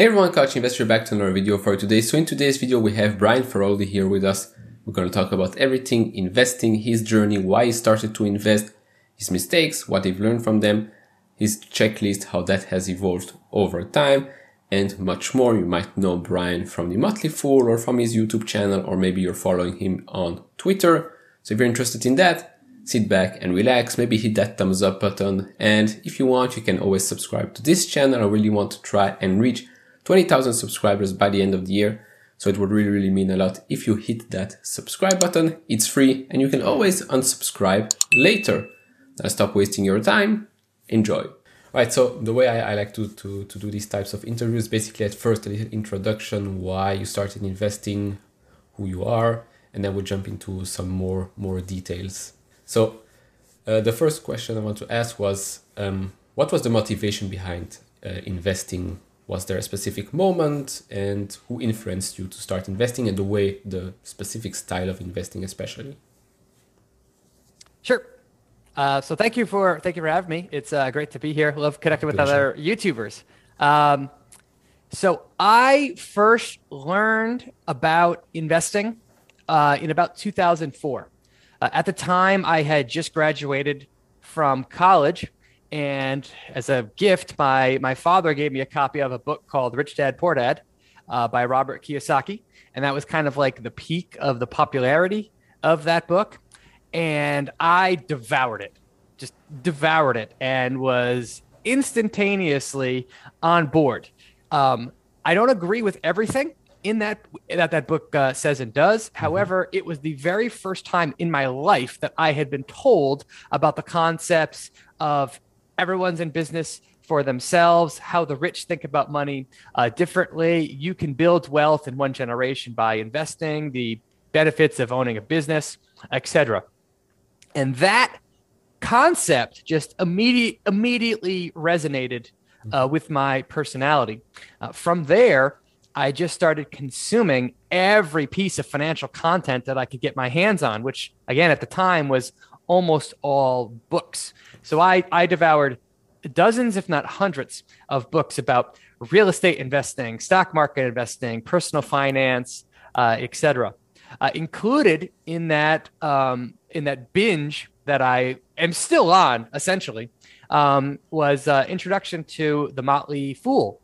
Hey everyone, Couch Investor back to another video for today. So in today's video, we have Brian Feroldi here with us. We're going to talk about everything investing, his journey, why he started to invest, his mistakes, what he've learned from them, his checklist, how that has evolved over time, and much more. You might know Brian from the Motley Fool or from his YouTube channel, or maybe you're following him on Twitter. So if you're interested in that, sit back and relax, maybe hit that thumbs up button. And if you want, you can always subscribe to this channel. I really want to try and reach 20,000 subscribers by the end of the year. So it would really, really mean a lot if you hit that subscribe button. It's free and you can always unsubscribe later. Now stop wasting your time. Enjoy. Right, so the way I, I like to, to, to do these types of interviews, basically at first a little introduction, why you started investing, who you are, and then we'll jump into some more more details. So uh, the first question I want to ask was, um, what was the motivation behind uh, investing was there a specific moment and who influenced you to start investing and the way the specific style of investing especially? Sure. Uh, so thank you for thank you for having me. It's uh, great to be here. Love connecting with other youtubers. Um, so i first learned about investing uh, in about 2004 uh, at the time i had just graduated from college and as a gift, my my father gave me a copy of a book called Rich Dad Poor Dad uh, by Robert Kiyosaki, and that was kind of like the peak of the popularity of that book. And I devoured it, just devoured it, and was instantaneously on board. Um, I don't agree with everything in that that that book uh, says and does. Mm-hmm. However, it was the very first time in my life that I had been told about the concepts of everyone's in business for themselves, how the rich think about money uh, differently. You can build wealth in one generation by investing, the benefits of owning a business, etc. And that concept just immediate, immediately resonated uh, with my personality. Uh, from there, I just started consuming every piece of financial content that I could get my hands on, which again at the time was almost all books. So I, I devoured dozens, if not hundreds, of books about real estate investing, stock market investing, personal finance, uh, etc. Uh, included in that um, in that binge that I am still on, essentially, um, was uh, introduction to the Motley Fool.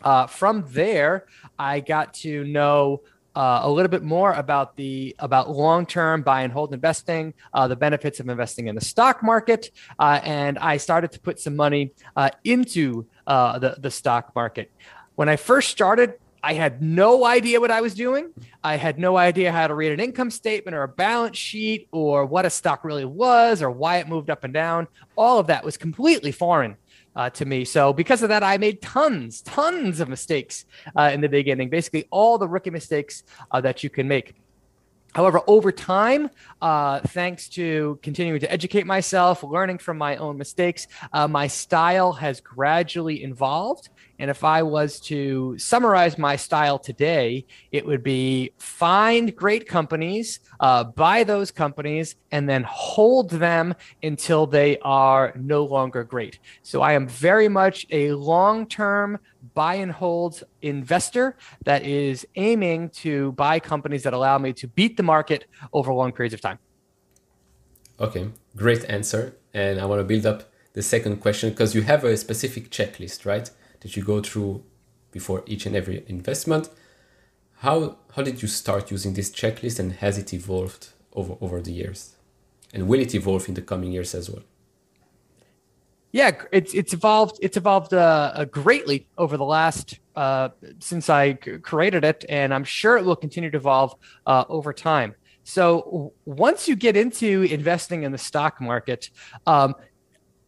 Uh, from there, I got to know uh, a little bit more about the about long-term buy and hold investing, uh, the benefits of investing in the stock market, uh, and I started to put some money uh, into uh, the the stock market. When I first started, I had no idea what I was doing. I had no idea how to read an income statement or a balance sheet or what a stock really was or why it moved up and down. All of that was completely foreign uh, to me. So because of that, I made tons, tons of mistakes uh, in the beginning. Basically, all the rookie mistakes uh, that you can make. However, over time, uh, thanks to continuing to educate myself, learning from my own mistakes, uh, my style has gradually evolved. And if I was to summarize my style today, it would be find great companies, uh, buy those companies, and then hold them until they are no longer great. So I am very much a long term buy and hold investor that is aiming to buy companies that allow me to beat the market over long periods of time. Okay, great answer. And I want to build up the second question because you have a specific checklist, right? You go through before each and every investment. How how did you start using this checklist and has it evolved over, over the years? And will it evolve in the coming years as well? yeah, it's it's evolved. It's evolved uh, uh, greatly over the last uh, since I created it, and I'm sure it will continue to evolve uh, over time. So once you get into investing in the stock market, um,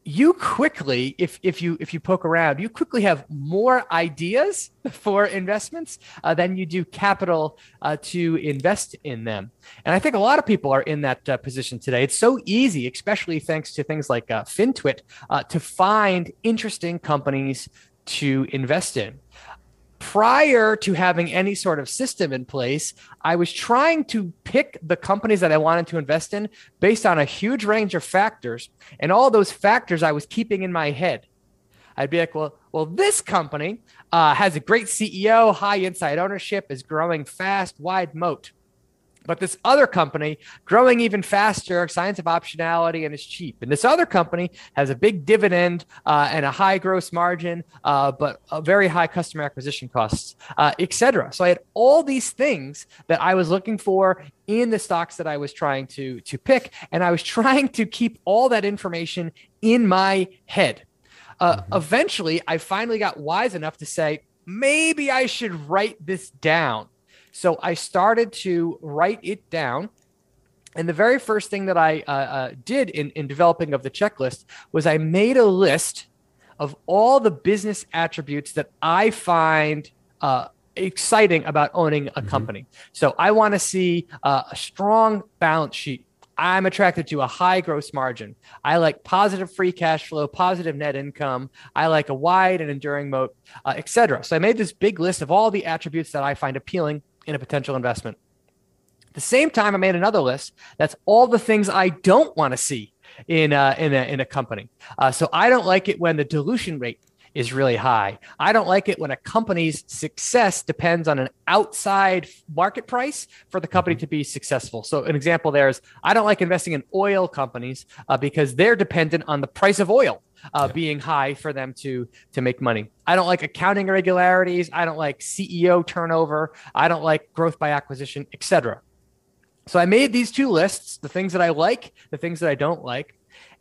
you quickly if if you if you poke around you quickly have more ideas for investments uh, than you do capital uh, to invest in them. And i think a lot of people are in that uh, position today. It's so easy especially thanks to things like uh, fintwit uh, to find interesting companies to invest in prior to having any sort of system in place, I was trying to pick the companies that I wanted to invest in based on a huge range of factors. And all those factors I was keeping in my head. I'd be like, well, well, this company uh, has a great CEO, high inside ownership, is growing fast, wide moat. But this other company growing even faster, signs of optionality, and is cheap. And this other company has a big dividend uh, and a high gross margin, uh, but very high customer acquisition costs, uh, etc. So I had all these things that I was looking for in the stocks that I was trying to to pick, and I was trying to keep all that information in my head. Uh, mm-hmm. Eventually, I finally got wise enough to say maybe I should write this down so I started to write it down. And the very first thing that I uh, uh, did in, in developing of the checklist was I made a list of all the business attributes that I find uh, exciting about owning a mm-hmm. company. So I want to see uh, a strong balance sheet. I'm attracted to a high gross margin. I like positive free cash flow, positive net income. I like a wide and enduring moat, uh, etc. So I made this big list of all the attributes that I find appealing in a potential investment. At the same time, I made another list. That's all the things I don't want to see in a, in a, in a company. Uh, so I don't like it when the dilution rate is really high. I don't like it when a company's success depends on an outside market price for the company mm-hmm. to be successful. So, an example there is I don't like investing in oil companies uh, because they're dependent on the price of oil uh, yeah. being high for them to to make money. I don't like accounting irregularities. I don't like CEO turnover. I don't like growth by acquisition, etc. So I made these two lists: the things that I like, the things that I don't like,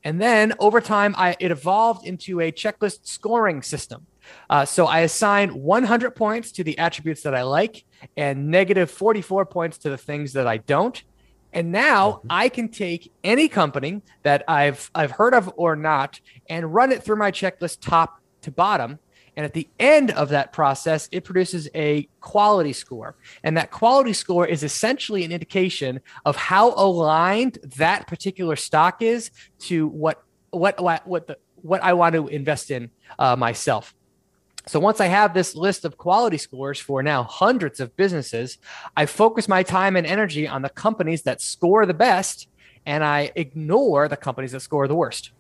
and then over time, I it evolved into a checklist scoring system. Uh, so I assign 100 points to the attributes that I like and negative 44 points to the things that I don't. And now mm-hmm. I can take any company that I've I've heard of or not and run it through my checklist top to bottom. And at the end of that process, it produces a quality score. And that quality score is essentially an indication of how aligned that particular stock is to what what what, what the what I want to invest in uh, myself. So once I have this list of quality scores for now hundreds of businesses, I focus my time and energy on the companies that score the best and I ignore the companies that score the worst.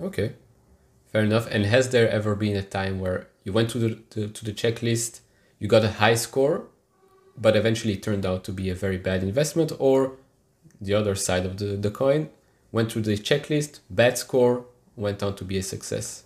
Okay. Fair enough. And has there ever been a time where you went to the to, to the checklist, you got a high score, but eventually turned out to be a very bad investment or the other side of the, the coin, went through the checklist, bad score, went on to be a success?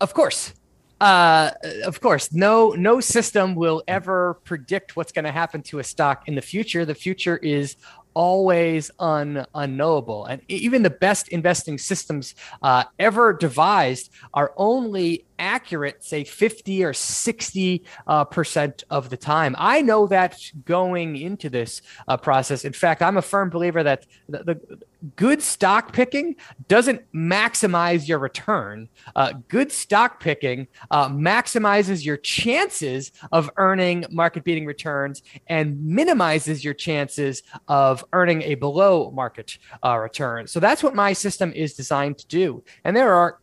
Of course. Uh, of course, no no system will ever predict what's going to happen to a stock in the future. The future is always un, unknowable. And even the best investing systems uh, ever devised are only accurate, say 50 or 60 uh, percent of the time. I know that going into this uh, process. In fact, I'm a firm believer that the, the good stock picking doesn't maximize your return. Uh, good stock picking uh, maximizes your chances of earning market beating returns and minimizes your chances of earning a below market uh, return. So that's what my system is designed to do. And there are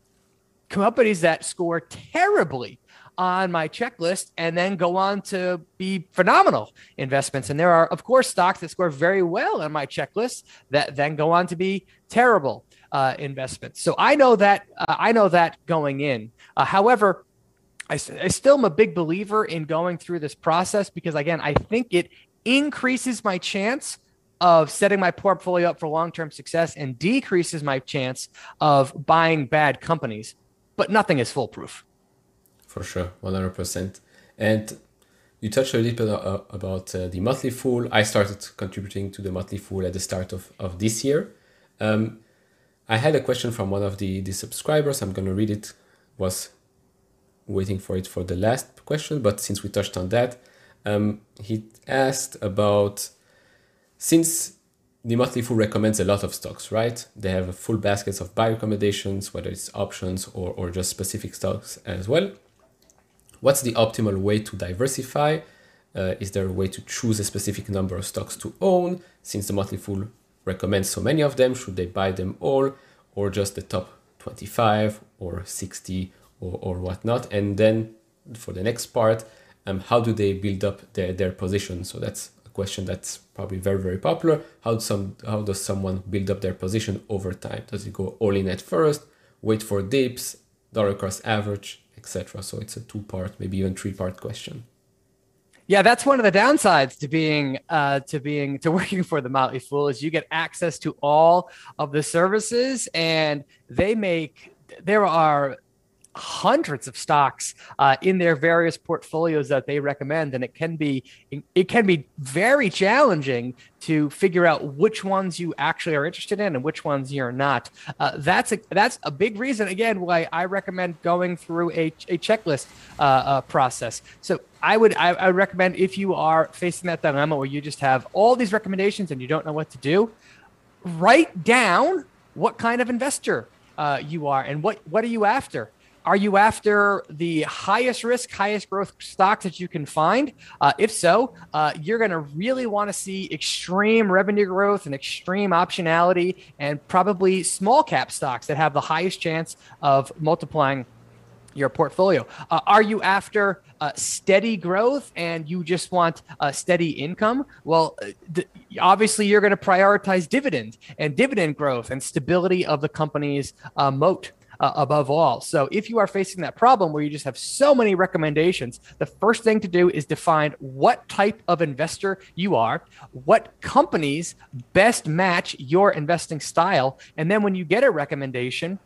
companies that score terribly on my checklist and then go on to be phenomenal investments. And there are, of course, stocks that score very well on my checklist that then go on to be terrible uh, investments. So I know that uh, I know that going in. Uh, however, I, I still am a big believer in going through this process because again, I think it increases my chance of setting my portfolio up for long-term success and decreases my chance of buying bad companies but nothing is foolproof. For sure, 100%. And you touched a little bit uh, about uh, the Motley Fool. I started contributing to the Motley Fool at the start of, of this year. Um, I had a question from one of the, the subscribers. I'm going to read it. Was waiting for it for the last question, but since we touched on that, um, he asked about since the Motley Fool recommends a lot of stocks, right? They have a full baskets of buy recommendations, whether it's options or, or just specific stocks as well. What's the optimal way to diversify? Uh, is there a way to choose a specific number of stocks to own? Since the Motley Fool recommends so many of them, should they buy them all or just the top 25 or 60 or, or whatnot? And then for the next part, um, how do they build up their, their position? So that's a question that's probably very very popular. How some how does someone build up their position over time? Does it go all in at first, wait for dips, dollar cost average, etc. So it's a two part, maybe even three part question. Yeah, that's one of the downsides to being uh, to being to working for the Motley Fool is you get access to all of the services, and they make there are hundreds of stocks uh, in their various portfolios that they recommend. And it can be it can be very challenging to figure out which ones you actually are interested in and which ones you're not. Uh, that's a that's a big reason again why i recommend going through a, a checklist uh, uh process. So I would I, I recommend if you are facing that dilemma where you just have all these recommendations and you don't know what to do, write down what kind of investor uh, you are and what what are you after are you after the highest risk, highest growth stocks that you can find? Uh, if so, uh, you're going to really want to see extreme revenue growth and extreme optionality, and probably small cap stocks that have the highest chance of multiplying your portfolio. Uh, are you after uh, steady growth and you just want a steady income? Well, uh, obviously, you're going to prioritize dividend and dividend growth and stability of the company's uh, moat uh, above all. So if you are facing that problem where you just have so many recommendations, the first thing to do is define what type of investor you are, what companies best match your investing style, and then when you get a recommendation,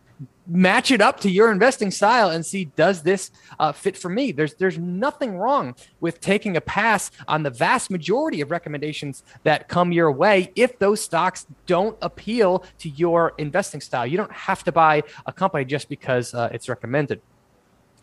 match it up to your investing style and see does this uh, fit for me? There's there's nothing wrong with taking a pass on the vast majority of recommendations that come your way if those stocks don't appeal to your investing style. You don't have to buy a company just because uh, it's recommended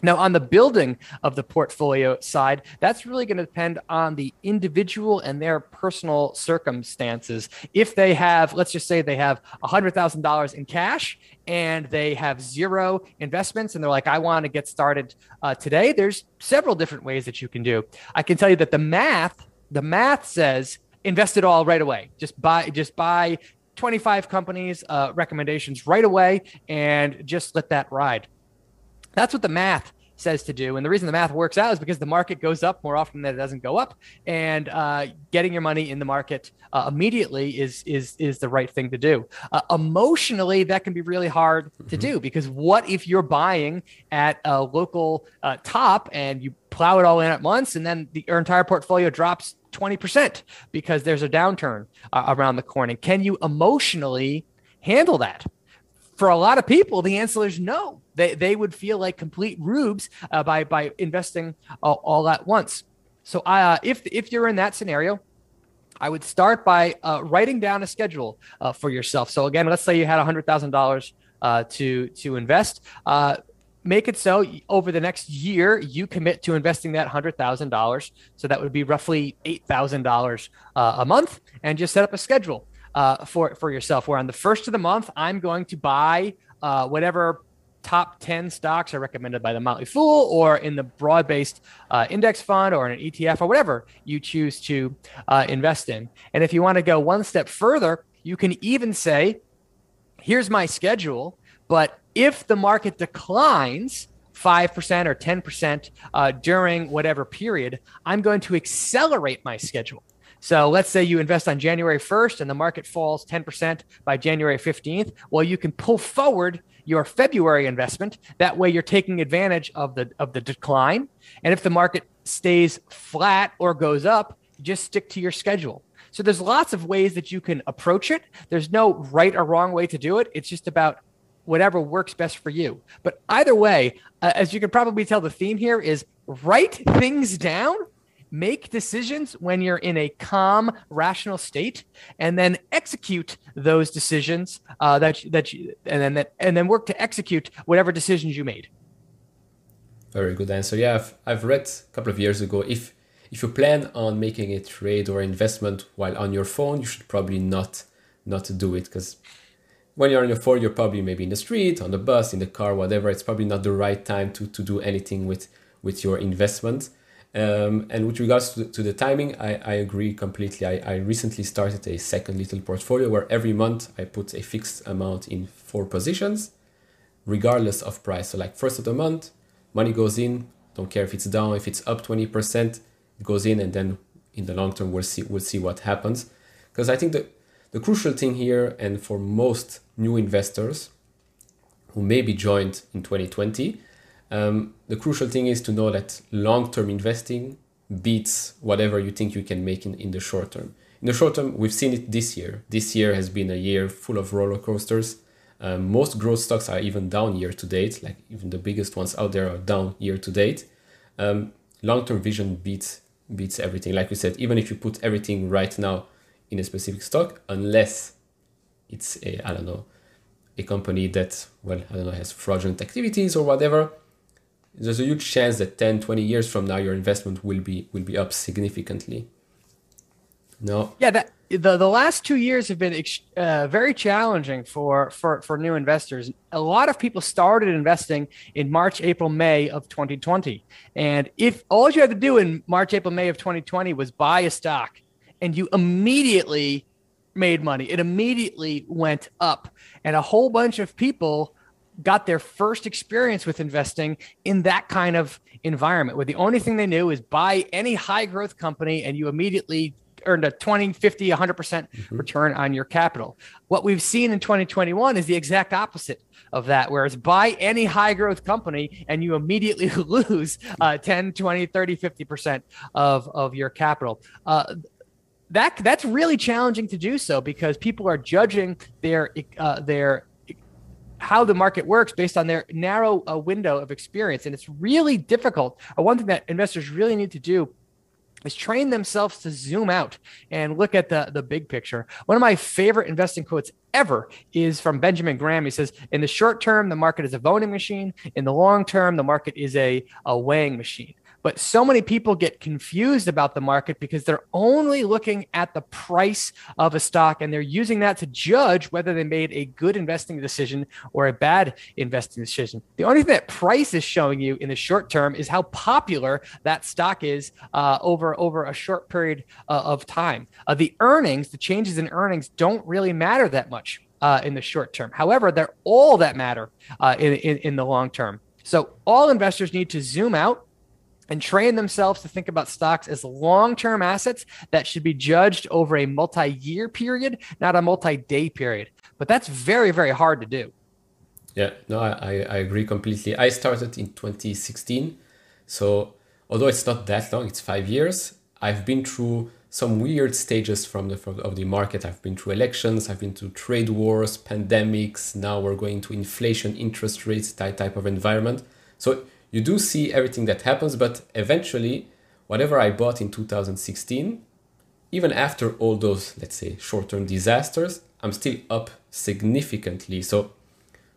now, on the building of the portfolio side, that's really going to depend on the individual and their personal circumstances. If they have, let's just say they have $100,000 in cash and they have zero investments and they're like, I want to get started uh, today, there's several different ways that you can do. I can tell you that the math, the math says invest it all right away. Just buy, just buy 25 companies, uh, recommendations right away and just let that ride. That's what the math says to do. And the reason the math works out is because the market goes up more often than it doesn't go up. And uh, getting your money in the market uh, immediately is is is the right thing to do. Uh, emotionally, that can be really hard mm-hmm. to do because what if you're buying at a local uh, top and you plow it all in at once, and then the, your entire portfolio drops 20% because there's a downturn uh, around the corner? And can you emotionally handle that? For a lot of people, the answer is no they, they would feel like complete rubes uh, by, by investing all, all at once. So uh, if, if you're in that scenario, I would start by uh, writing down a schedule uh, for yourself. So again, let's say you had $100,000 uh, to, to invest. Uh, make it so over the next year you commit to investing that $100,000. So that would be roughly $8,000 a month and just set up a schedule for, for yourself where on the first of the month, I'm going to buy whatever top 10 stocks are recommended by the Motley Fool or in the broad based uh, index fund or in an ETF or whatever you choose to uh, invest in. And if you want to go one step further, you can even say, here's my schedule, but if the market declines, 5% or 10% uh, during whatever period, I'm going to accelerate my schedule. So let's say you invest on January 1st and the market falls 10% by January 15th. Well, you can pull forward your February investment. That way, you're taking advantage of the of the decline. And if the market stays flat or goes up, just stick to your schedule. So there's lots of ways that you can approach it. There's no right or wrong way to do it. It's just about whatever works best for you. But either way, uh, as you can probably tell, the theme here is write things down make decisions when you're in a calm, rational state, and then execute those decisions uh, that that you, and then that, and then work to execute whatever decisions you made. Very good answer. Yeah, I've, I've read a couple of years ago if if you plan on making a trade or investment while on your phone, you should probably not not do it because when you're on your phone, you're probably maybe in the street, on the bus, in the car, whatever. It's probably not the right time to, to do anything with with your investment. Um, and with regards to the, to the timing, I, I agree completely. I, I recently started a second little portfolio where every month I put a fixed amount in four positions, regardless of price. So, like first of the month, money goes in. Don't care if it's down, if it's up twenty percent, it goes in, and then in the long term we'll see we'll see what happens. Because I think that the crucial thing here, and for most new investors who maybe joined in 2020. Um, the crucial thing is to know that long term investing beats whatever you think you can make in, in the short term. In the short term, we've seen it this year. This year has been a year full of roller coasters. Um, most growth stocks are even down year to date, like even the biggest ones out there are down year to date. Um, long term vision beats beats everything. Like we said, even if you put everything right now in a specific stock, unless it's a I don't know a company that well I don't know has fraudulent activities or whatever, there's a huge chance that 10 20 years from now your investment will be will be up significantly no yeah that the, the last two years have been uh, very challenging for, for, for new investors. A lot of people started investing in March, April, May of 2020. And if all you had to do in March, April, May of 2020 was buy a stock and you immediately made money, it immediately went up. And a whole bunch of people got their first experience with investing in that kind of environment where the only thing they knew is buy any high growth company and you immediately earned a 20 50 100% mm hmm return on your capital. What we've seen in 2021 is the exact opposite of that whereas buy any high growth company and you immediately lose uh, 10 20 30 50% of, of your capital. Uh, that that's really challenging to do so because people are judging their uh, their how the market works based on their narrow uh, window of experience. And it's really difficult. Uh, one thing that investors really need to do is train themselves to zoom out and look at the, the big picture. One of my favorite investing quotes ever is from Benjamin Graham. He says, In the short term, the market is a voting machine. In the long term, the market is a, a weighing machine. But so many people get confused about the market because they're only looking at the price of a stock and they're using that to judge whether they made a good investing decision or a bad investing decision. The only thing that price is showing you in the short term is how popular that stock is uh, over over a short period uh, of time. Uh, the earnings, the changes in earnings, don't really matter that much. Uh, in the short term. However, they're all that matter uh, in, in, in the long term. So all investors need to zoom out and train themselves to think about stocks as long-term assets that should be judged over a multi-year period, not a multi-day period. But that's very, very hard to do. Yeah, no, I, I agree completely. I started in 2016. So although it's not that long, it's five years, I've been through some weird stages from the from, of the market. I've been through elections, I've been through trade wars, pandemics. Now we're going to inflation, interest rates, that type of environment. So you do see everything that happens, but eventually, whatever I bought in 2016, even after all those, let's say, short term disasters, I'm still up significantly. So,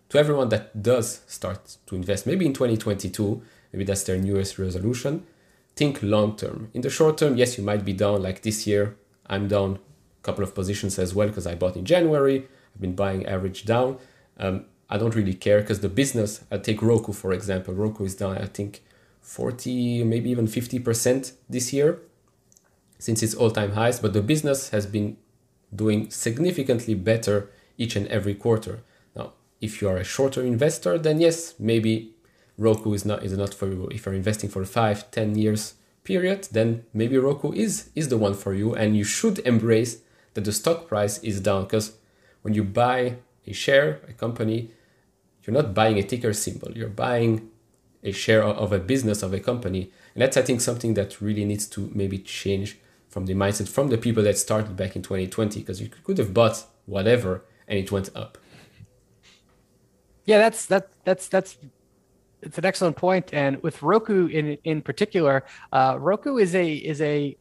to everyone that does start to invest, maybe in 2022, maybe that's their newest resolution, think long term. In the short term, yes, you might be down like this year. I'm down a couple of positions as well because I bought in January. I've been buying average down. Um, I don't really care because the business, I take Roku for example. Roku is down, I think, 40, maybe even 50% this year since its all time highs, but the business has been doing significantly better each and every quarter. Now, if you are a shorter investor, then yes, maybe Roku is not is not for you. If you're investing for five, 10 years period, then maybe Roku is is the one for you, and you should embrace that the stock price is down because when you buy a share, a company, you're not buying a ticker symbol, you're buying a share of a business of a company. And that's, I think, something that really needs to maybe change from the mindset from the people that started back in 2020, because you could have bought whatever and it went up. Yeah, that's that that's that's it's an excellent point. And with Roku in in particular, uh, Roku is a is a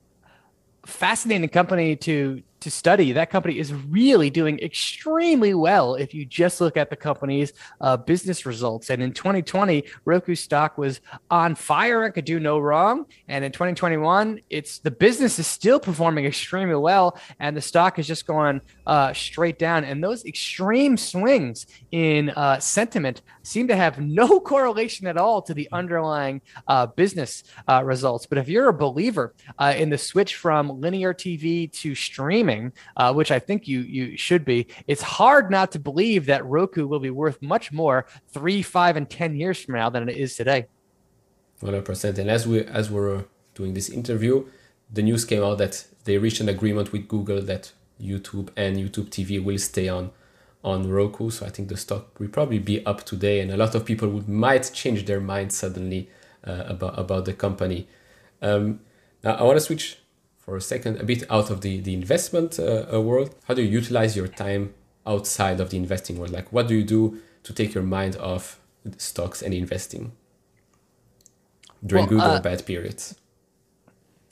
fascinating company to to study. That company is really doing extremely well if you just look at the company's uh, business results. And in 2020, Roku stock was on fire and could do no wrong. And in 2021, it's the business is still performing extremely well, and the stock is just going uh, straight down. And those extreme swings in uh, sentiment seem to have no correlation at all to the underlying uh, business uh, results. But if you're a believer uh, in the switch from linear TV to streaming, uh, which I think you you should be, it's hard not to believe that Roku will be worth much more three, five, and ten years from now than it is today. One hundred percent. And as we as we're doing this interview, the news came out that they reached an agreement with Google that YouTube and YouTube TV will stay on on Roku. So I think the stock will probably be up today, and a lot of people would might change their mind suddenly uh, about about the company. Um, now I want to switch for a second a bit out of the the investment uh, uh, world. How do you utilize your time outside of the investing world? Like, what do you do to take your mind off stocks and investing during well, good or uh, bad periods?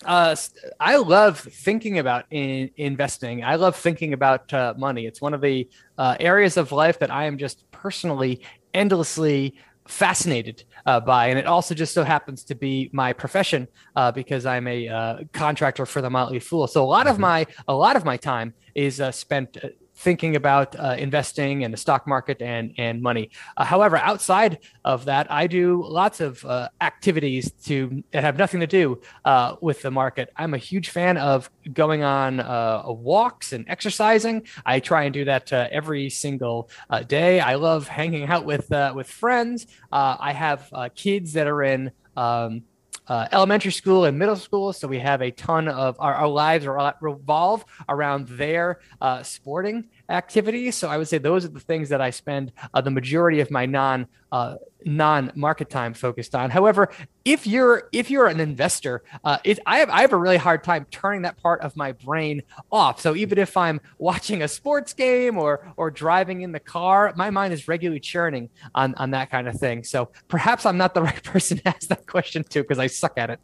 Uh, I love thinking about in, investing. I love thinking about uh, money. It's one of the uh, areas of life that I am just personally endlessly fascinated uh, by, and it also just so happens to be my profession uh, because I'm a uh, contractor for the Motley Fool. So a lot of mm-hmm. my a lot of my time is spent thinking about uh, investing in the stock market and and money. Uh, however, outside of that, I do lots of uh, activities to that have nothing to do uh, with the market. I'm a huge fan of going on uh, walks and exercising. I try and do that uh, every single day. I love hanging out with with friends. I have kids that are in. Um, uh, elementary school and middle school. So we have a ton of our, our lives revolve around their uh, sporting activities. So I would say those are the things that I spend uh, the majority of my non uh, non market time focused on. However, if you're if you're an investor, uh, it, I have I have a really hard time turning that part of my brain off. So even if I'm watching a sports game or or driving in the car, my mind is regularly churning on on that kind of thing. So perhaps I'm not the right person to ask that question to because I suck at it.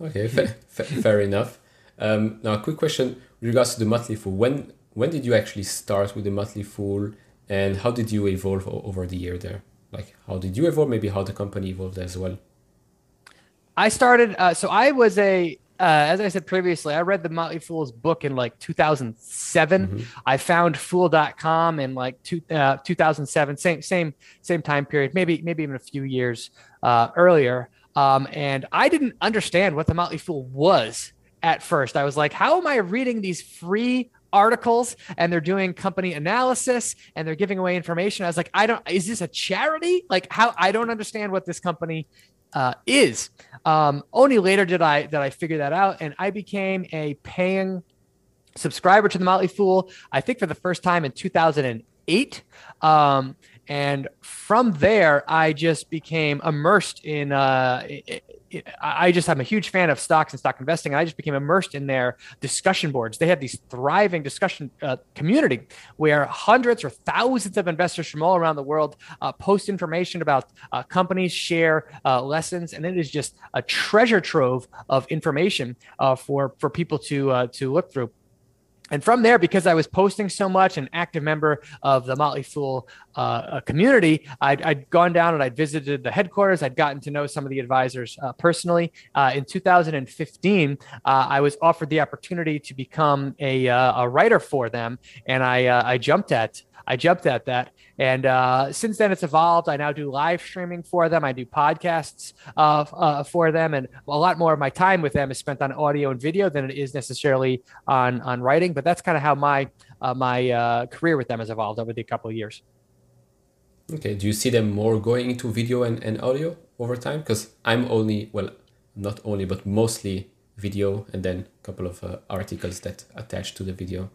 Okay, fair, fair enough. Um, now, a quick question with regards to the Motley Fool When when did you actually start with the Motley Fool, and how did you evolve over the year there? Like, how did you evolve? Maybe how the company evolved as well. I started. Uh, so I was a. Uh, as I said previously, I read the Motley Fool's book in like 2007. Mm-hmm. I found Fool.com in like two, uh, 2007, same same same time period, maybe maybe even a few years uh, earlier. Um, and I didn't understand what the Motley Fool was at first. I was like, how am I reading these free articles and they're doing company analysis and they're giving away information. I was like, I don't, is this a charity? Like how, I don't understand what this company uh, is. Um, only later did I, did I figure that out. And I became a paying subscriber to the Motley Fool, I think for the first time in 2008. Um, and from there, I just became immersed in, uh, I just I'm a huge fan of stocks and stock investing. And I just became immersed in their discussion boards. They have these thriving discussion uh, community where hundreds or thousands of investors from all around the world uh, post information about uh, companies, share uh, lessons, and it is just a treasure trove of information uh, for for people to uh, to look through and from there, because I was posting so much, an active member of the Motley Fool uh, community, I'd, I'd, gone down and I'd visited the headquarters. I'd gotten to know some of the advisors uh, personally. Uh, in 2015, uh, I was offered the opportunity to become a, uh, a writer for them, and I, uh, I jumped at I jumped at that. And uh, since then, it's evolved. I now do live streaming for them. I do podcasts uh, uh, for them, and a lot more of my time with them is spent on audio and video than it is necessarily on on writing. But that's kind of how my uh, my uh, career with them has evolved over the couple of years. Okay. Do you see them more going into video and, and audio over time? Because I'm only well, not only but mostly video, and then a couple of uh, articles that attach to the video.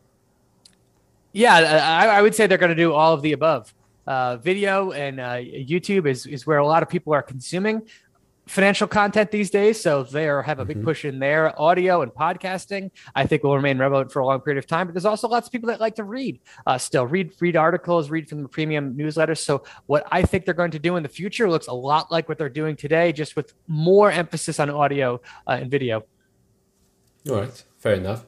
Yeah, I, I would say they're going to do all of the above. Uh, video and uh, YouTube is, is where a lot of people are consuming financial content these days. So they are, have a big mm-hmm. push in there. Audio and podcasting, I think, will remain relevant for a long period of time. But there's also lots of people that like to read uh, still, read read articles, read from the premium newsletters. So what I think they're going to do in the future looks a lot like what they're doing today, just with more emphasis on audio uh, and video. All right, fair enough.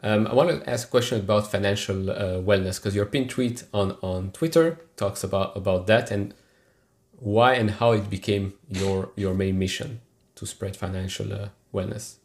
Um, I want to ask a question about financial uh, wellness because your pin tweet on, on Twitter talks about, about that and why and how it became your your main mission to spread financial uh, wellness.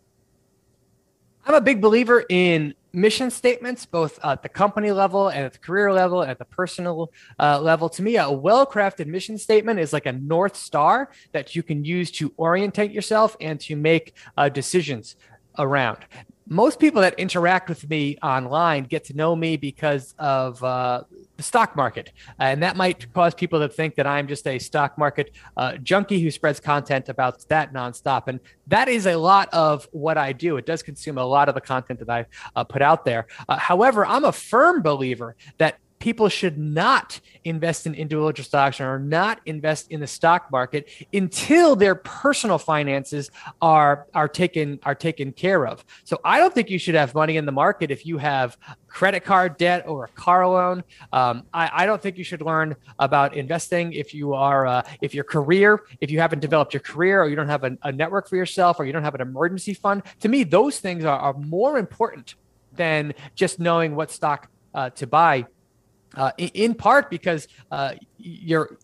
I'm a big believer in mission statements, both at the company level and at the career level and at the personal uh, level. To me, a well crafted mission statement is like a North Star that you can use to orientate yourself and to make uh, decisions around most people that interact with me online get to know me because of uh, the stock market. And that might cause people to think that I'm just a stock market uh, junkie who spreads content about that nonstop. And that is a lot of what I do. It does consume a lot of the content that I uh, put out there. Uh, however, I'm a firm believer that people should not invest in individual stocks or not invest in the stock market until their personal finances are are taken are taken care of. So I don't think you should have money in the market if you have credit card debt or a car loan. Um, I, I, don't think you should learn about investing if you are uh, if your career if you haven't developed your career or you don't have a, a, network for yourself or you don't have an emergency fund. To me, those things are, are more important than just knowing what stock uh, to buy. Uh, in, part because uh, you're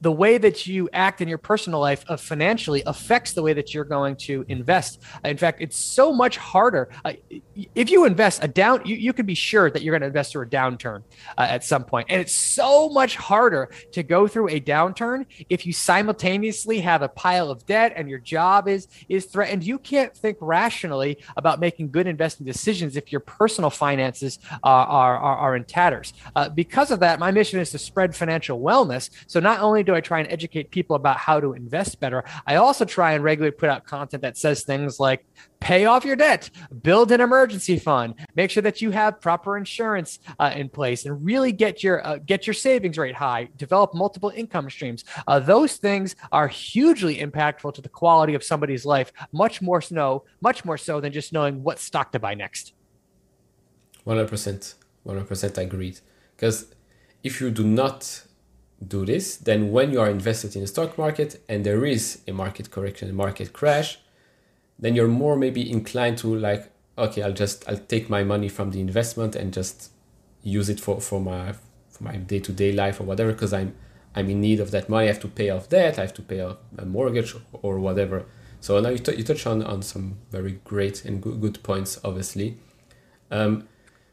the way that you act in your personal life uh, financially affects the way that you're going to invest. In fact, it's so much harder. Uh, if you invest a down, you, you can be sure that you're going to invest through a downturn uh, at some point. And it's so much harder to go through a downturn if you simultaneously have a pile of debt and your job is is threatened. You can't think rationally about making good investing decisions if your personal finances are are, are, in tatters. Uh, because of that, my mission is to spread financial wellness. So not only do I try and educate people about how to invest better, I also try and regularly put out content that says things like pay off your debt, build an emergency fund, make sure that you have proper insurance uh, in place, and really get your uh, get your savings rate high. Develop multiple income streams. Uh, those things are hugely impactful to the quality of somebody's life. Much more so, much more so than just knowing what stock to buy next. One hundred percent, one hundred percent agreed. Because if you do not do this, then when you are invested in the stock market and there is a market correction, a market crash, then you're more maybe inclined to like, okay, I'll just I'll take my money from the investment and just use it for, for my for my day to day life or whatever because I'm I'm in need of that money. I have to pay off debt. I have to pay off a mortgage or whatever. So now you, t- you touch on, on some very great and good, good points, obviously. Um,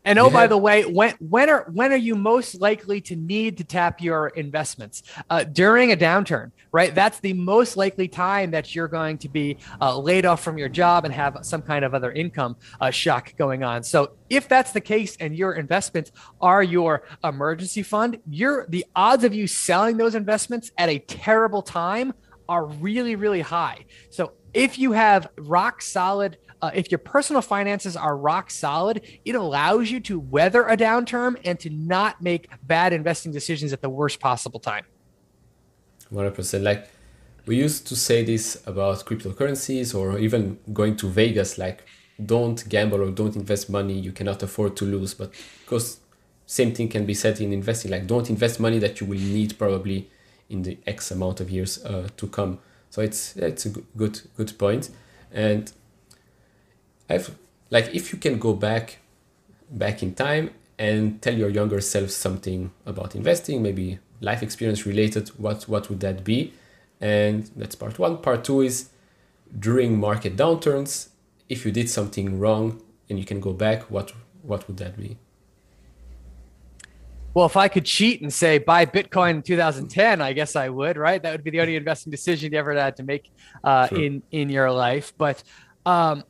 and oh, by the way, when when are when are you most likely to need to tap your investments uh, during a downturn? Right, that's the most likely time that you're going to be uh, laid off from your job and have some kind of other income uh, shock going on. So, if that's the case, and your investments are your emergency fund, you're the odds of you selling those investments at a terrible time are really really high. So, if you have rock solid uh, if your personal finances are rock solid, it allows you to weather a downturn and to not make bad investing decisions at the worst possible time. 100%. Like we used to say this about cryptocurrencies or even going to Vegas, like don't gamble or don't invest money you cannot afford to lose. But because same thing can be said in investing, like don't invest money that you will need probably in the X amount of years uh, to come. So it's it's a good good point. And I've like if you can go back back in time and tell your younger self something about investing, maybe life experience related, what what would that be? And that's part one. Part two is during market downturns, if you did something wrong and you can go back, what what would that be? Well, if I could cheat and say buy Bitcoin in 2010, I guess I would, right? That would be the only investing decision you ever had to make uh, in in your life. But um,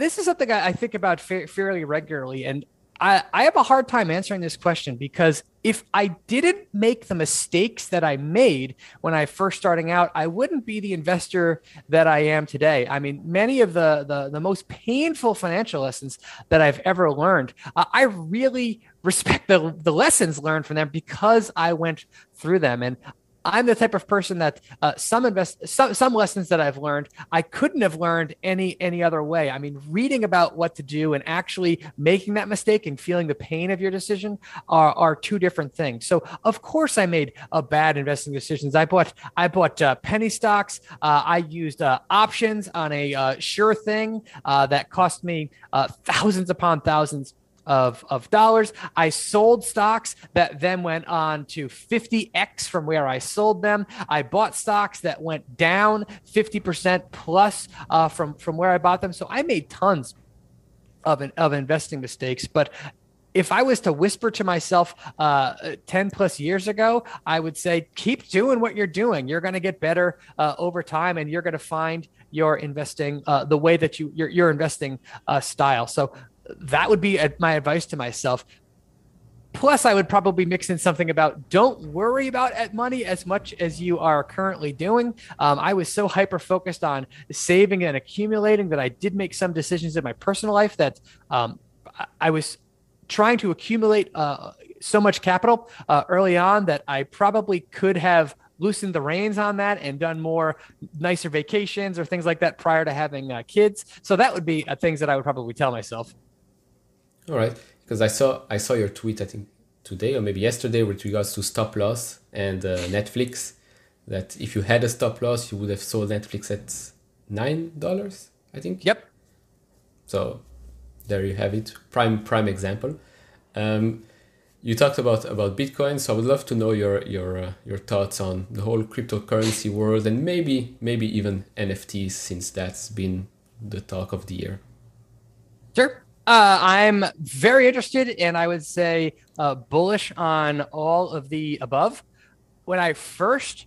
this is something I, think about fa- fairly regularly, and I, I have a hard time answering this question because if I didn't make the mistakes that I made when I first starting out, I wouldn't be the investor that I am today. I mean, many of the the, the most painful financial lessons that I've ever learned, uh, I really respect the the lessons learned from them because I went through them, and I'm the type of person that uh, some invest some some lessons that I've learned I couldn't have learned any any other way. I mean, reading about what to do and actually making that mistake and feeling the pain of your decision are are two different things. So of course I made a bad investing decisions. I bought I bought uh, penny stocks. Uh, I used uh, options on a uh, sure thing uh, that cost me thousands upon thousands of, of dollars. I sold stocks that then went on to 50x from where I sold them. I bought stocks that went down 50% plus uh, from, from where I bought them. So I made tons of, an, of investing mistakes. But if I was to whisper to myself uh, 10 plus years ago, I would say, keep doing what you're doing. You're going to get better uh, over time and you're going to find your investing uh, the way that you your, your investing uh, style so that would be my advice to myself. Plus, I would probably mix in something about don't worry about money as much as you are currently doing. Um, I was so hyper focused on saving and accumulating that I did make some decisions in my personal life that um, I was trying to accumulate uh, so much capital uh, early on that I probably could have loosened the reins on that and done more nicer vacations or things like that prior to having uh, kids. So that would be uh, things that I would probably tell myself. All right, because I saw I saw your tweet I think today or maybe yesterday with regards to stop loss and uh, Netflix. That if you had a stop loss, you would have sold Netflix at nine dollars. I think. Yep. So there you have it. Prime prime example. Um, you talked about about Bitcoin, so I would love to know your your uh, your thoughts on the whole cryptocurrency world and maybe maybe even NFTs since that's been the talk of the year. Sure. Uh, I'm very interested, and I would say uh, bullish on all of the above. When I first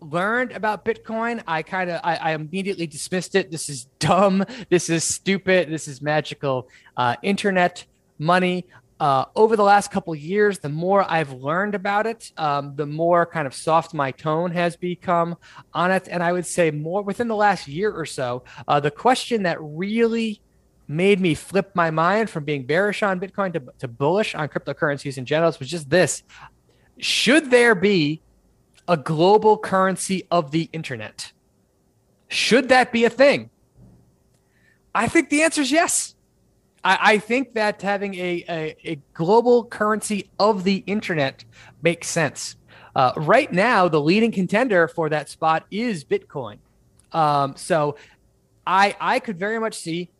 learned about Bitcoin, I kind of I, I, immediately dismissed it. This is dumb. This is stupid. This is magical. Uh, internet money. Uh, over the last couple years, the more I've learned about it, um, the more kind of soft my tone has become on it. And I would say more within the last year or so, uh, the question that really made me flip my mind from being bearish on Bitcoin to, to bullish on cryptocurrencies in general was just this: Should there be a global currency of the internet? Should that be a thing? I think the answer is yes. I, I think that having a, a, a, global currency of the internet makes sense. Uh, right now, the leading contender for that spot is Bitcoin. Um, so I I could very much see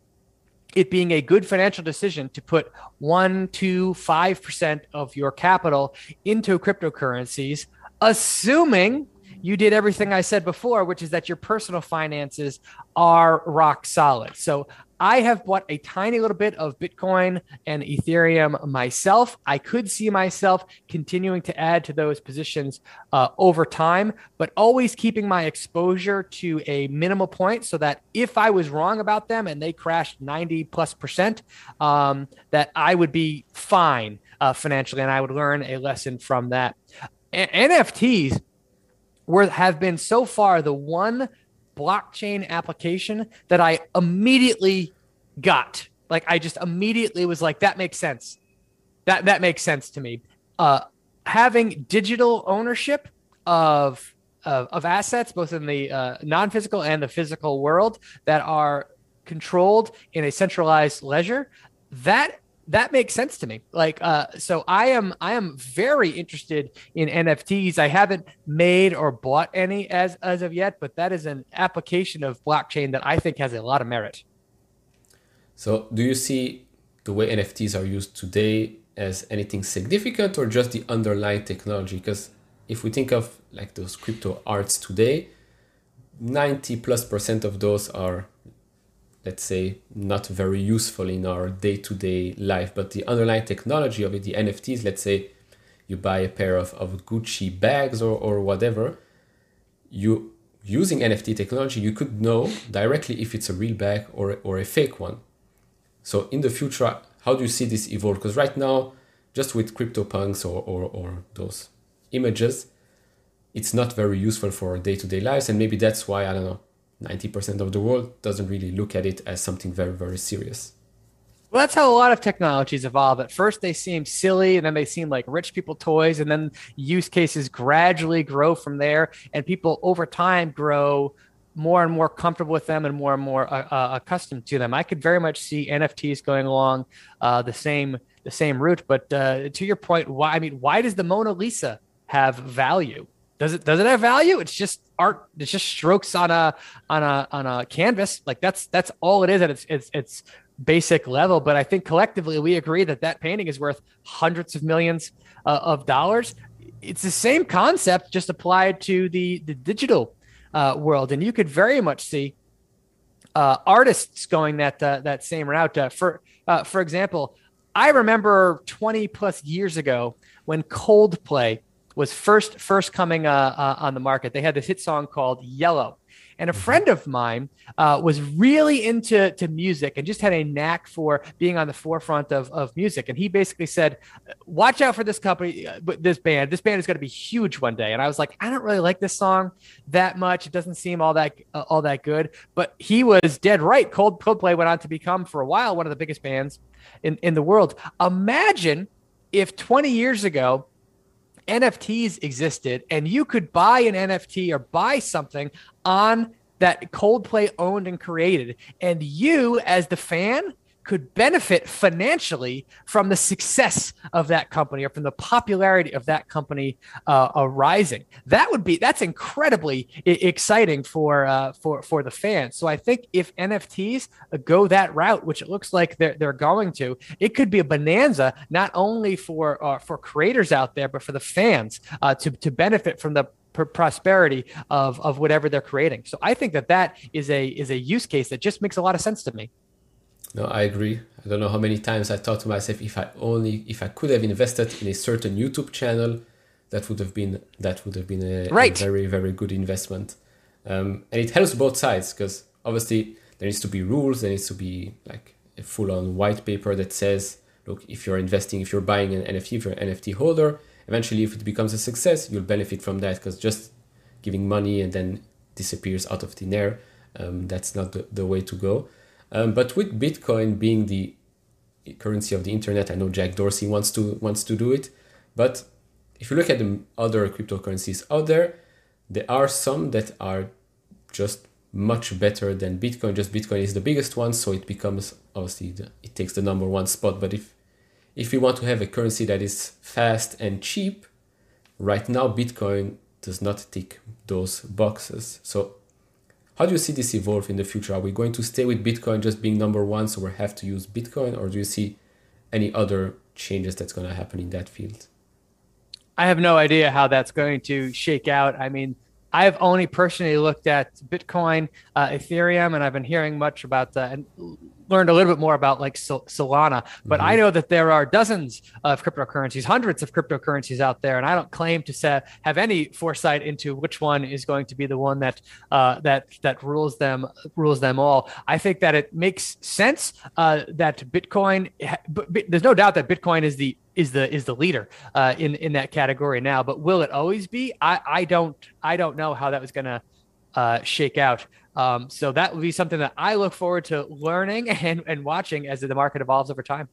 it being a good financial decision to put one, two, five percent of your capital into cryptocurrencies, assuming you did everything I said before, which is that your personal finances are rock solid. So I have bought a tiny little bit of Bitcoin and Ethereum myself. I could see myself continuing to add to those positions uh, over time, but always keeping my exposure to a minimal point so that if I was wrong about them and they crashed 90 plus percent, um, that I would be fine uh, financially and I would learn a lesson from that. A- NFTs were have been so far the one blockchain application that I immediately got. Like I just immediately was like, that makes sense. That that makes sense to me. Uh, having digital ownership of of, of assets, both in the uh, non-physical and the physical world, that are controlled in a centralized ledger, that that makes sense to me. Like, uh, so I am I am very interested in NFTs. I haven't made or bought any as as of yet, but that is an application of blockchain that I think has a lot of merit. So, do you see the way NFTs are used today as anything significant, or just the underlying technology? Because if we think of like those crypto arts today, ninety plus percent of those are let's say, not very useful in our day to day life. But the underlying technology of it, the NFTs, let's say you buy a pair of, of Gucci bags or, or whatever, you using NFT technology, you could know directly if it's a real bag or, or a fake one. So in the future, how do you see this evolve? Because right now, just with CryptoPunks or, or, or those images, it's not very useful for day to day lives. And maybe that's why, I don't know, 90% of the world doesn't really look at it as something very, very serious. Well, that's how a lot of technologies evolve. At first, they seem silly, and then they seem like rich people toys, and then use cases gradually grow from there, and people over time grow more and more comfortable with them and more and more uh, uh, accustomed to them. I could very much see NFTs going along uh, the same the same route. But uh, to your point, why? I mean, why does the Mona Lisa have value? Does it does it have value? It's just art. It's just strokes on a on a on a canvas. Like that's that's all it is at its its its basic level. But I think collectively we agree that that painting is worth hundreds of millions uh, of dollars. It's the same concept, just applied to the the digital uh, world, and you could very much see uh, artists going that uh, that same route. Uh, for uh, for example, I remember 20 plus years ago when Coldplay was first first coming uh, uh, on the market. They had this hit song called Yellow. And a mm-hmm. friend of mine uh, was really into to music and just had a knack for being on the forefront of, of music. And he basically said, "Watch out for this company, uh, this band. This band is going to be huge one day." And I was like, "I don't really like this song that much. It doesn't seem all that uh, all that good." But he was dead right. Cold Coldplay went on to become for a while one of the biggest bands in in the world. Imagine if 20 years ago NFTs existed and you could buy an NFT or buy something on that Coldplay owned and created, and you as the fan could benefit financially from the success of that company or from the popularity of that company uh, arising. That would be that's incredibly exciting for uh, for for the fans. So I think if NFTs go that route, which it looks like they're they're going to, it could be a bonanza not only for uh, for creators out there, but for the fans uh, to to benefit from the prosperity of of whatever they're creating. So I think that that is a is a use case that just makes a lot of sense to me. No, I agree. I don't know how many times I thought to myself, if I only, if I could have invested in a certain YouTube channel, that would have been that would have been a, right. a very very good investment. Um, and it helps both sides because obviously there needs to be rules. There needs to be like a full-on white paper that says, look, if you're investing, if you're buying an NFT, if you're an NFT holder, eventually if it becomes a success, you'll benefit from that because just giving money and then disappears out of thin air, um, that's not the, the way to go. Um, but with Bitcoin being the currency of the internet, I know Jack Dorsey wants to wants to do it. But if you look at the other cryptocurrencies out there, there are some that are just much better than Bitcoin. Just Bitcoin is the biggest one, so it becomes obviously the, it takes the number one spot. But if if we want to have a currency that is fast and cheap, right now Bitcoin does not tick those boxes. So how do you see this evolve in the future? Are we going to stay with Bitcoin just being number one, so we have to use Bitcoin, or do you see any other changes that's going to happen in that field? I have no idea how that's going to shake out. I mean, I've only personally looked at Bitcoin, uh, Ethereum, and I've been hearing much about that learned a little bit more about like Sol- Solana. But mm-hmm. I know that there are dozens of cryptocurrencies, hundreds of cryptocurrencies out there, and I don't claim to say, have any foresight into which one is going to be the one that uh, that that rules them rules them all. I think that it makes sense uh, that Bitcoin. there's no doubt that Bitcoin is the is the is the leader uh, in in that category now. But will it always be? I I don't I don't know how that was going to uh, shake out. Um, so that would be something that I look forward to learning and and watching as the market evolves over time.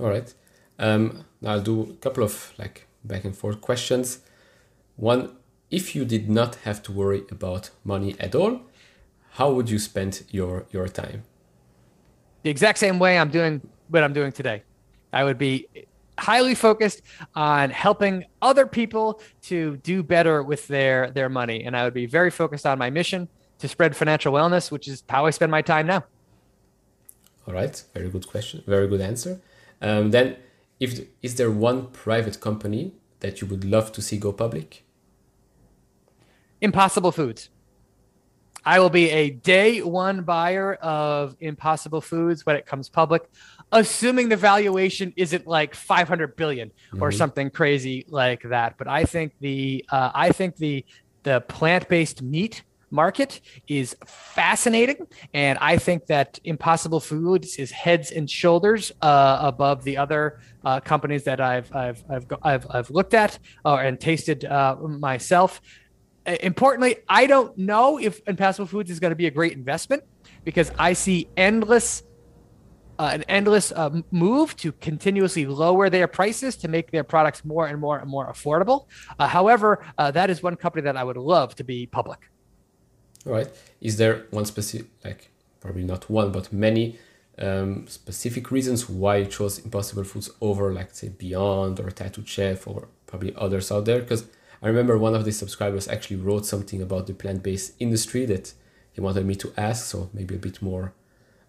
All right. Um, I'll do a couple of like back and forth questions. One, if you did not have to worry about money at all, how would you spend your your time? The exact same way I'm doing what I'm doing today. I would be highly focused on helping other people to do better with their their money and i would be very focused on my mission to spread financial wellness which is how i spend my time now. All right. Very good question. Very good answer. Um, then if is there one private company that you would love to see go public? Impossible foods. I will be a day one buyer of Impossible Foods when it comes public, assuming the valuation isn't like 500 billion or mm-hmm. something crazy like that. But I think the uh, I think the the plant based meat market is fascinating, and I think that Impossible Foods is heads and shoulders uh, above the other uh, companies that I've I've I've I've, I've looked at uh, and tasted uh, myself importantly, I don't know if Impossible Foods is going to be a great investment because I see endless, uh, an endless uh, move to continuously lower their prices to make their products more and more and more affordable. Uh, however, uh, that is one company that I would love to be public. Right. Is there one specific, like probably not one, but many um, specific reasons why you chose Impossible Foods over, like say, Beyond or Tattoo Chef or probably others out there? Because I remember one of the subscribers actually wrote something about the plant based industry that he wanted me to ask. So maybe a bit more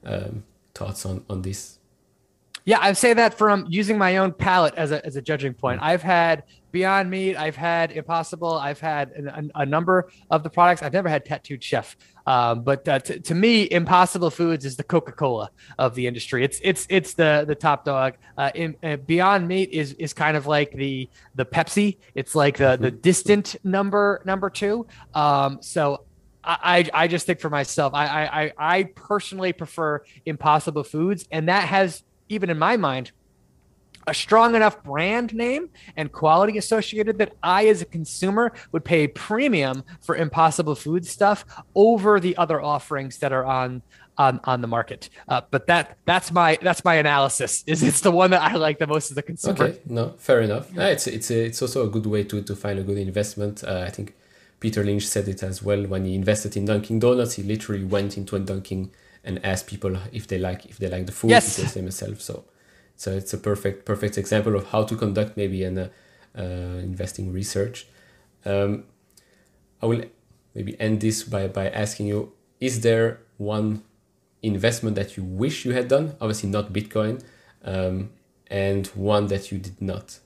um, thoughts on, on this. Yeah, I say that from using my own palate as a, as a judging point. Mm. I've had Beyond Meat, I've had Impossible, I've had a, a number of the products. I've never had Tattooed Chef, um, but uh, t- to me, Impossible Foods is the Coca Cola of the industry. It's it's it's the the top dog. Uh, in, uh, Beyond Meat is is kind of like the the Pepsi. It's like the the mm-hmm. distant number number two. Um, so I, I just think for myself, I, I I personally prefer Impossible Foods, and that has even in my mind, a strong enough brand name and quality associated that I, as a consumer, would pay a premium for Impossible Food stuff over the other offerings that are on on on the market. Uh, but that that's my that's my analysis. Is it's the one that I like the most as a consumer. Okay, no, fair enough. Yeah, it's it's a, it's also a good way to to find a good investment. Uh, I think Peter Lynch said it as well when he invested in Dunkin' Donuts. He literally went into a Dunkin' and ask people if they like if they like the food. Yes. He does himself. So so it's a perfect perfect example of how to conduct maybe an uh, uh, investing research. Um, I will maybe end this by by asking you: Is there one investment that you wish you had done? Obviously, not Bitcoin, um, and one that you did not.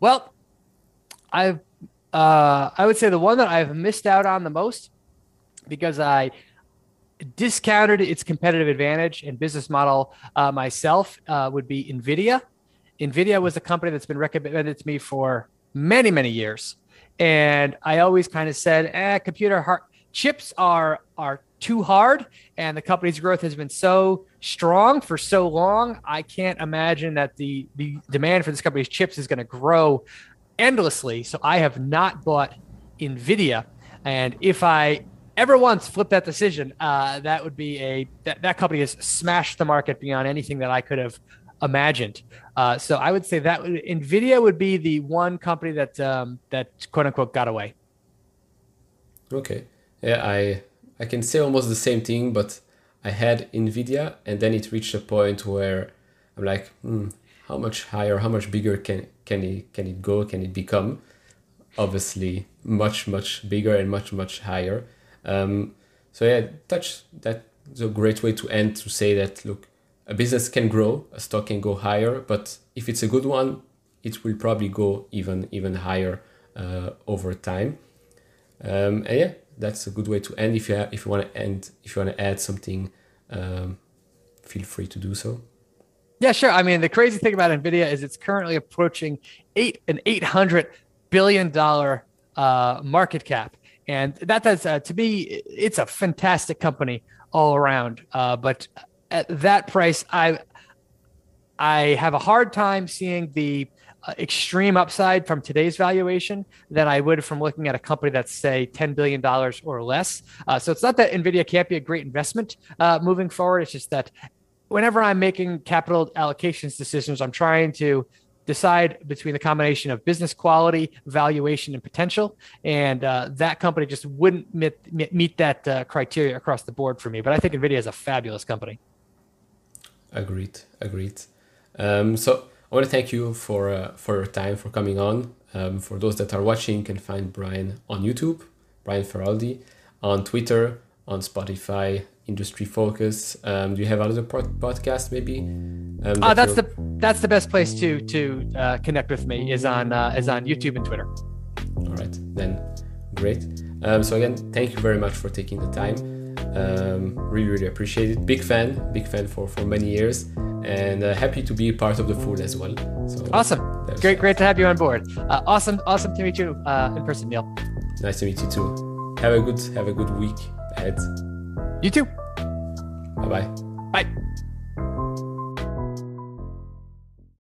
Well, I've uh, I would say the one that I've missed out on the most because I discounted its competitive advantage and business model uh, myself uh, would be Nvidia. Nvidia was a company that's been recommended to me for many many years, and I always kind of said, "eh, computer hard chips are are too hard and the company's growth has been so strong for so long i can't imagine that the the demand for this company's chips is going to grow endlessly so i have not bought nvidia. And if i ever once flip that decision uh, that would be a that, that company has smashed the market beyond anything that i could have imagined. Uh, so i would say that nvidia would be the one company that um, that quote unquote got away. Okay. Yeah, I I can say almost the same thing, but I had Nvidia, and then it reached a point where I'm like, hmm, how much higher, how much bigger can can it can it go? Can it become? Obviously, much much bigger and much much higher. Um, so yeah, touch that's a great way to end to say that look, a business can grow, a stock can go higher, but if it's a good one, it will probably go even even higher uh, over time. Um, and yeah, that's a good way to end. If you have, if you want to end, if you want to add something, um, feel free to do so. Yeah, sure. I mean, the crazy thing about Nvidia is it's currently approaching eight an eight hundred billion dollar uh, market cap, and that that's uh, to me, it's a fantastic company all around. Uh, but at that price, I I have a hard time seeing the uh, extreme upside from today's valuation than I would from looking at a company that's say ten billion dollars or less. Uh, so it's not that Nvidia can't be a great investment uh, moving forward. It's just that whenever I'm making capital allocations decisions, I'm trying to decide between the combination of business quality, valuation, and potential. And uh, that company just wouldn't meet, meet that uh, criteria across the board for me. But I think NVIDIA is a fabulous company. Agreed. Agreed. Um, so I want to thank you for uh, for your time for coming on. Um, for those that are watching, you can find Brian on YouTube, Brian Feroldi, on Twitter, on Spotify, Industry Focus. Um, do you have other pod- podcasts maybe? Um, uh, that's the that's the best place to to uh, connect with me is on uh, is on YouTube and Twitter. All right, then great. Um, so again, thank you very much for taking the time. Um, really, really appreciate it. Big fan, big fan for for many years, and uh, happy to be part of the Fool as well. So Awesome, great great to have you on board. Uh, awesome awesome to meet you uh, in person, Neil. Nice to meet you too. Have a good have a good week ahead. You too. Bye bye. Bye.